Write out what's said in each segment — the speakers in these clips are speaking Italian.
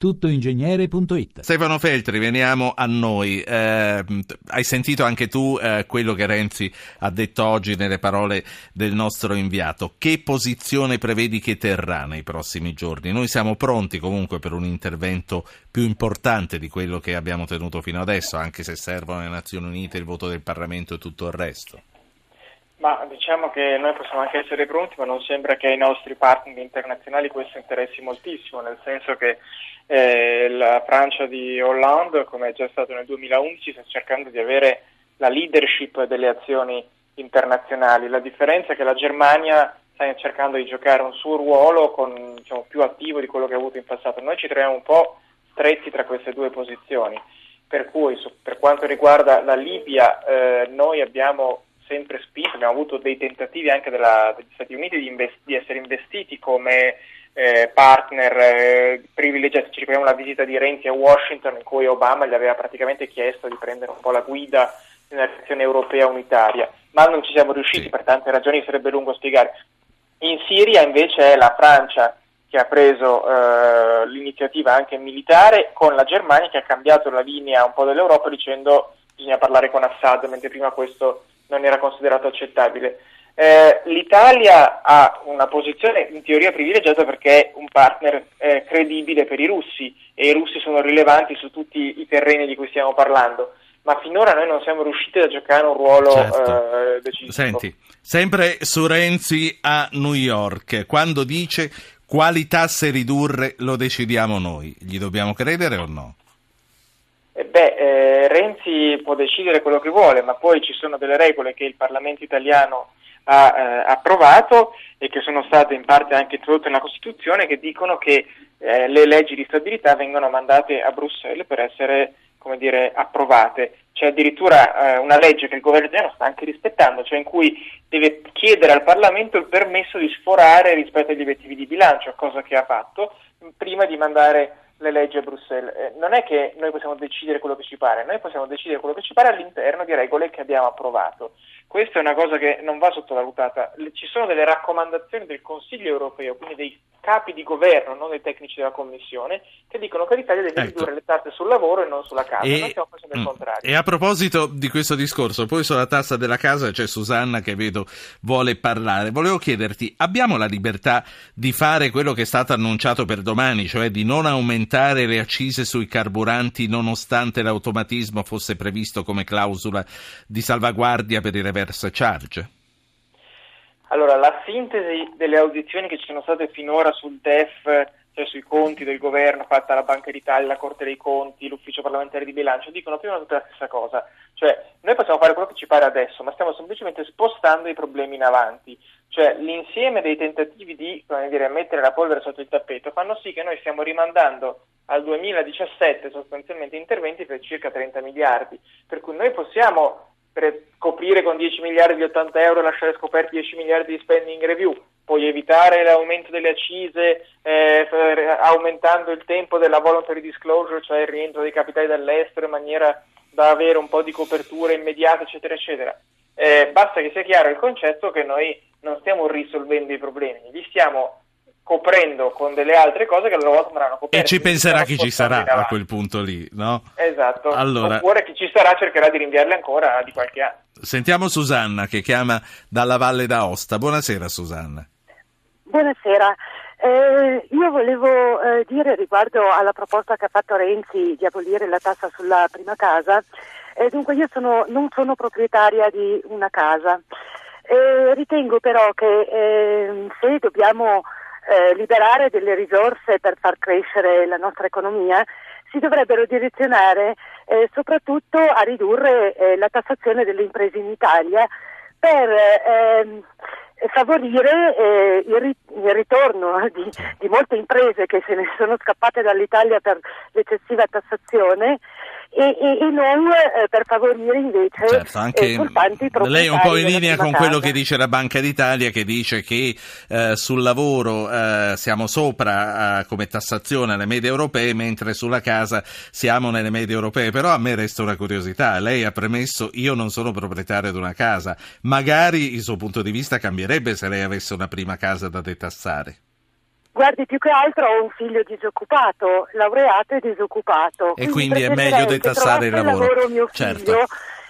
tuttoingegnere.it. Stefano Feltri, veniamo a noi. Eh, hai sentito anche tu eh, quello che Renzi ha detto oggi nelle parole del nostro inviato. Che posizione prevedi che terrà nei prossimi giorni? Noi siamo pronti comunque per un intervento più importante di quello che abbiamo tenuto fino adesso, anche se servono le Nazioni Unite, il voto del Parlamento e tutto il resto. Ma diciamo che noi possiamo anche essere pronti, ma non sembra che ai nostri partner internazionali questo interessi moltissimo, nel senso che eh, la Francia di Hollande, come è già stato nel 2011, sta cercando di avere la leadership delle azioni internazionali. La differenza è che la Germania sta cercando di giocare un suo ruolo con, diciamo, più attivo di quello che ha avuto in passato. Noi ci troviamo un po' stretti tra queste due posizioni, per cui per quanto riguarda la Libia eh, noi abbiamo sempre spinto, abbiamo avuto dei tentativi anche della, degli Stati Uniti di, invest- di essere investiti come eh, partner eh, privilegiati. Ci ricordiamo la visita di Renzi a Washington in cui Obama gli aveva praticamente chiesto di prendere un po' la guida di una reazione europea unitaria, ma non ci siamo riusciti per tante ragioni, sarebbe lungo spiegare. In Siria invece è la Francia che ha preso eh, l'iniziativa anche militare con la Germania che ha cambiato la linea un po' dell'Europa dicendo bisogna parlare con Assad, mentre prima questo non era considerato accettabile. Eh, L'Italia ha una posizione in teoria privilegiata perché è un partner eh, credibile per i russi e i russi sono rilevanti su tutti i terreni di cui stiamo parlando, ma finora noi non siamo riusciti a giocare un ruolo certo. eh, decisivo. Senti, sempre su Renzi a New York, quando dice quali tasse ridurre lo decidiamo noi, gli dobbiamo credere o no? Eh beh, eh, Renzi può decidere quello che vuole, ma poi ci sono delle regole che il Parlamento italiano ha eh, approvato e che sono state in parte anche introdotte nella Costituzione che dicono che eh, le leggi di stabilità vengono mandate a Bruxelles per essere come dire, approvate. C'è addirittura eh, una legge che il governo italiano sta anche rispettando, cioè in cui deve chiedere al Parlamento il permesso di sforare rispetto agli obiettivi di bilancio, cosa che ha fatto, prima di mandare le leggi a Bruxelles. Eh, non è che noi possiamo decidere quello che ci pare, noi possiamo decidere quello che ci pare all'interno di regole che abbiamo approvato. Questa è una cosa che non va sottovalutata. Ci sono delle raccomandazioni del Consiglio europeo, quindi dei capi di governo, non dei tecnici della Commissione, che dicono che l'Italia deve ecco. ridurre le tasse sul lavoro e non sulla casa. E, Noi stiamo facendo il mm. contrario. E a proposito di questo discorso, poi sulla tassa della casa c'è Susanna che vedo vuole parlare. Volevo chiederti, abbiamo la libertà di fare quello che è stato annunciato per domani, cioè di non aumentare le accise sui carburanti nonostante l'automatismo fosse previsto come clausola di salvaguardia per i reverse charge? Allora, la sintesi delle audizioni che ci sono state finora sul DEF, cioè sui conti del governo fatta la Banca d'Italia, la Corte dei Conti, l'Ufficio parlamentare di bilancio, dicono più o meno tutta la stessa cosa. Cioè, noi possiamo fare quello che ci pare adesso, ma stiamo semplicemente spostando i problemi in avanti. Cioè, l'insieme dei tentativi di dire, mettere la polvere sotto il tappeto fanno sì che noi stiamo rimandando al 2017 sostanzialmente interventi per circa 30 miliardi. Per cui noi possiamo per coprire con 10 miliardi di 80 euro e lasciare scoperti 10 miliardi di spending review, puoi evitare l'aumento delle accise eh, aumentando il tempo della voluntary disclosure, cioè il rientro dei capitali dall'estero in maniera da avere un po' di copertura immediata, eccetera, eccetera. Eh, basta che sia chiaro il concetto che noi non stiamo risolvendo i problemi, li stiamo coprendo con delle altre cose che a loro volta andranno coperte. E ci penserà chi ci sarà a quel punto lì, no? Esatto. Allora... Oppure chi ci sarà cercherà di rinviarle ancora di qualche anno. Sentiamo Susanna che chiama dalla Valle d'Aosta. Buonasera Susanna. Buonasera. Eh, io volevo eh, dire riguardo alla proposta che ha fatto Renzi di abolire la tassa sulla prima casa, eh, dunque io sono, non sono proprietaria di una casa, ritengo però che ehm, se dobbiamo eh, liberare delle risorse per far crescere la nostra economia, si dovrebbero direzionare eh, soprattutto a ridurre eh, la tassazione delle imprese in Italia per ehm, favorire eh, il, ri- il, ritorno di, di, molte imprese che se ne sono scappate dall'Italia per l'eccessiva tassazione e, e, e non eh, per favorire invece certo, anche eh, soltanto i Lei è un po' in linea con casa. quello che dice la Banca d'Italia che dice che eh, sul lavoro eh, siamo sopra come tassazione alle medie europee mentre sulla casa siamo nelle medie europee, però a me resta una curiosità, lei ha premesso io non sono proprietario di una casa, magari il suo punto di vista cambierebbe se lei avesse una prima casa da detassare. Guardi, più che altro ho un figlio disoccupato, laureato e disoccupato. E quindi, è meglio detassare il lavoro. lavoro mio certo. figlio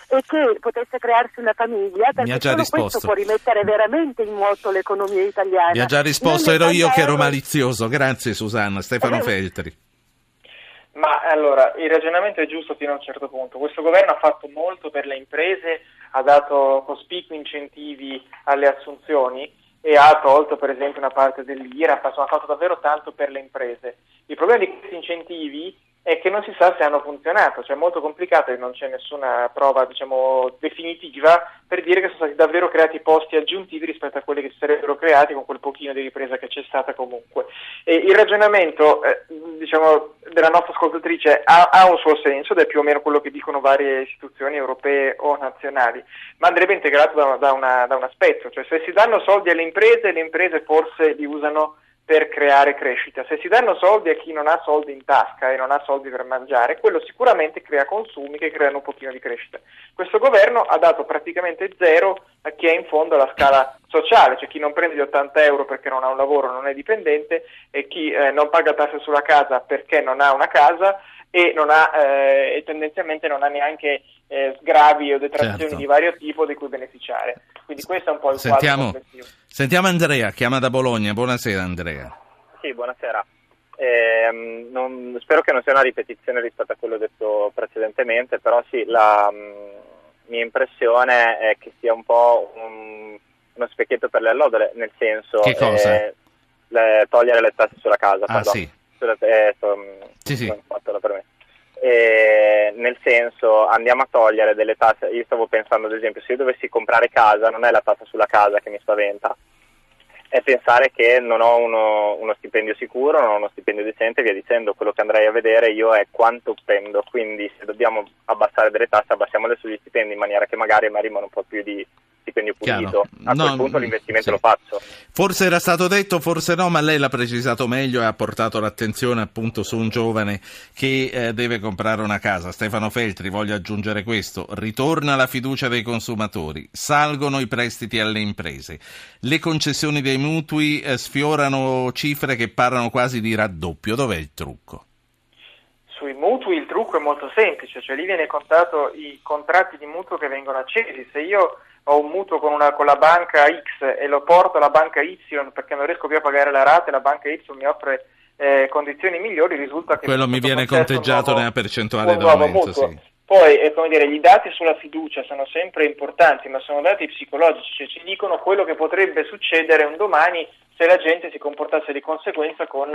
e che potesse crearsi una famiglia, perché Mi ha già solo risposto. questo può rimettere veramente in moto l'economia italiana. Mi ha già risposto, ero io che ero malizioso. Grazie Susanna, Stefano Eh. Feltri. Ma allora, il ragionamento è giusto fino a un certo punto. Questo governo ha fatto molto per le imprese, ha dato cospicui incentivi alle assunzioni e ha tolto per esempio una parte dell'IRA, insomma, ha fatto davvero tanto per le imprese. Il problema di questi incentivi è che non si sa se hanno funzionato, cioè è molto complicato e non c'è nessuna prova diciamo, definitiva per dire che sono stati davvero creati posti aggiuntivi rispetto a quelli che si sarebbero creati con quel pochino di ripresa che c'è stata comunque. E il ragionamento eh, diciamo, della nostra ascoltatrice ha, ha un suo senso ed è più o meno quello che dicono varie istituzioni europee o nazionali, ma andrebbe integrato da, da, una, da un aspetto, cioè se si danno soldi alle imprese, le imprese forse li usano per creare crescita. Se si danno soldi a chi non ha soldi in tasca e non ha soldi per mangiare, quello sicuramente crea consumi che creano un pochino di crescita. Questo governo ha dato praticamente zero a chi è in fondo alla scala sociale, cioè chi non prende gli 80 euro perché non ha un lavoro, non è dipendente e chi eh, non paga tasse sulla casa perché non ha una casa e, non ha, eh, e tendenzialmente non ha neanche eh, sgravi o detrazioni Certo. di vario tipo di cui beneficiare. Quindi questo è un po' il Sentiamo, quadro complessivo. sentiamo Andrea, chiama da Bologna. Buonasera Andrea. Sì, buonasera. Ehm, non- spero che non sia una ripetizione rispetto a quello detto precedentemente, però sì, la mm, mia impressione è che sia un po' un- uno specchietto per le allodole, nel senso Che cosa? eh, le- togliere le tasse sulla casa. Ah pardon. sì, Sulla- eh, mm, Sì, sì. fatto la premessa. Eh, nel senso andiamo a togliere delle tasse, io stavo pensando ad esempio se io dovessi comprare casa non è la tassa sulla casa che mi spaventa, è pensare che non ho uno, uno stipendio sicuro, non ho uno stipendio decente e via dicendo, quello che andrei a vedere io è quanto spendo, quindi se dobbiamo abbassare delle tasse abbassiamole sugli stipendi in maniera che magari mi arrivano un po' più di stipendio Chiaro. pulito, a No, quel punto l'investimento sì. lo faccio. Forse era stato detto, forse no, ma lei l'ha precisato meglio e ha portato l'attenzione appunto su un giovane che eh, deve comprare una casa. Stefano Feltri, voglio aggiungere questo, ritorna la fiducia dei consumatori, salgono i prestiti alle imprese, le concessioni dei mutui eh, sfiorano cifre che parlano quasi di raddoppio. Dov'è il trucco? Sui mutui il trucco è molto semplice, cioè lì viene contato i contratti di mutuo che vengono accesi. Se io ho un mutuo con, una, con la banca X e lo porto alla banca Y perché non riesco più a pagare la rata e la banca Y mi offre eh, condizioni migliori, risulta che Quello mi viene conteggiato nuovo- nella percentuale d'aumento, sì. Poi, come dire, i dati sulla fiducia sono sempre importanti, ma sono dati psicologici, cioè ci dicono quello che potrebbe succedere un domani se la gente si comportasse di conseguenza con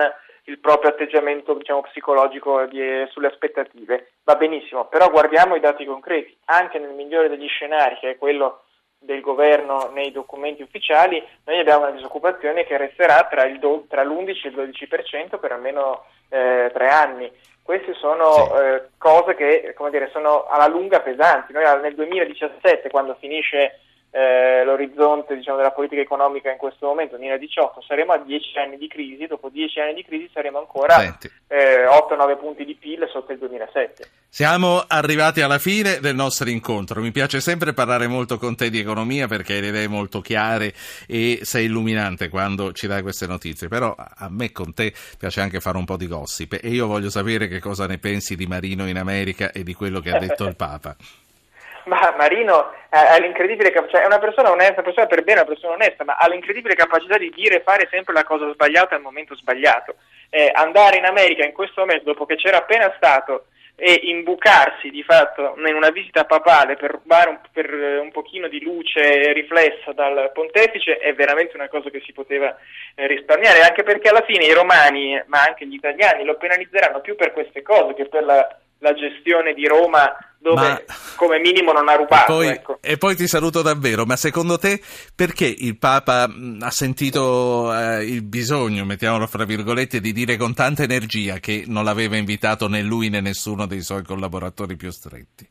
il proprio atteggiamento diciamo, psicologico di- sulle aspettative. Va benissimo, però guardiamo i dati concreti. Anche nel migliore degli scenari, che è quello del governo nei documenti ufficiali, noi abbiamo una disoccupazione che resterà tra, il do- tra l'11 e il 12% per almeno eh, tre anni. Queste sono Sì. eh, cose che come dire, sono alla lunga pesanti. Noi nel 2017, quando finisce eh, l'orizzonte diciamo, della politica economica in questo momento, 2018, saremo a 10 anni di crisi, dopo 10 anni di crisi saremo ancora Senti. eh, 8-9 punti di PIL sotto il 2007. Siamo arrivati alla fine del nostro incontro. Mi piace sempre parlare molto con te di economia perché hai le idee molto chiare e sei illuminante quando ci dai queste notizie. Però a me con te piace anche fare un po' di gossip e io voglio sapere che cosa ne pensi di Marino in America e di quello che ha detto il Papa. Ma Marino ha, ha l'incredibile capacità, è una persona onesta, una persona per bene, una persona onesta, ma ha l'incredibile capacità di dire e fare sempre la cosa sbagliata al momento sbagliato. Eh, andare in America in questo momento, dopo che c'era appena stato, e imbucarsi di fatto in una visita papale per rubare un, per, eh, un pochino di luce riflessa dal pontefice è veramente una cosa che si poteva eh, risparmiare, anche perché alla fine i romani, ma anche gli italiani, lo penalizzeranno più per queste cose che per la, la gestione di Roma dove ma... come minimo non ha rubato. E poi, ecco. e poi, ti saluto davvero, ma secondo te perché il Papa mh, ha sentito eh, il bisogno, mettiamolo fra virgolette, di dire con tanta energia che non l'aveva invitato né lui né nessuno dei suoi collaboratori più stretti?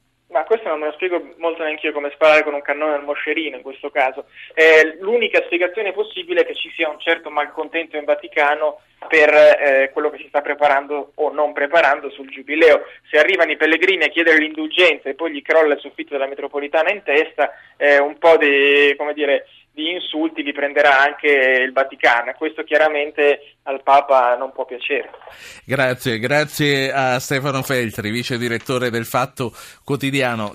Questo non me lo spiego molto neanche io come sparare con un cannone al moscerino in questo caso. Eh, l'unica spiegazione possibile è che ci sia un certo malcontento in Vaticano per eh, quello che si sta preparando o non preparando sul Giubileo. Se arrivano i pellegrini a chiedere l'indulgenza e poi gli crolla il soffitto della metropolitana in testa, eh, un po' di, dire, di insulti li prenderà anche il Vaticano. Questo chiaramente al Papa non può piacere. Grazie, grazie a Stefano Feltri, vice direttore del Fatto Quotidiano.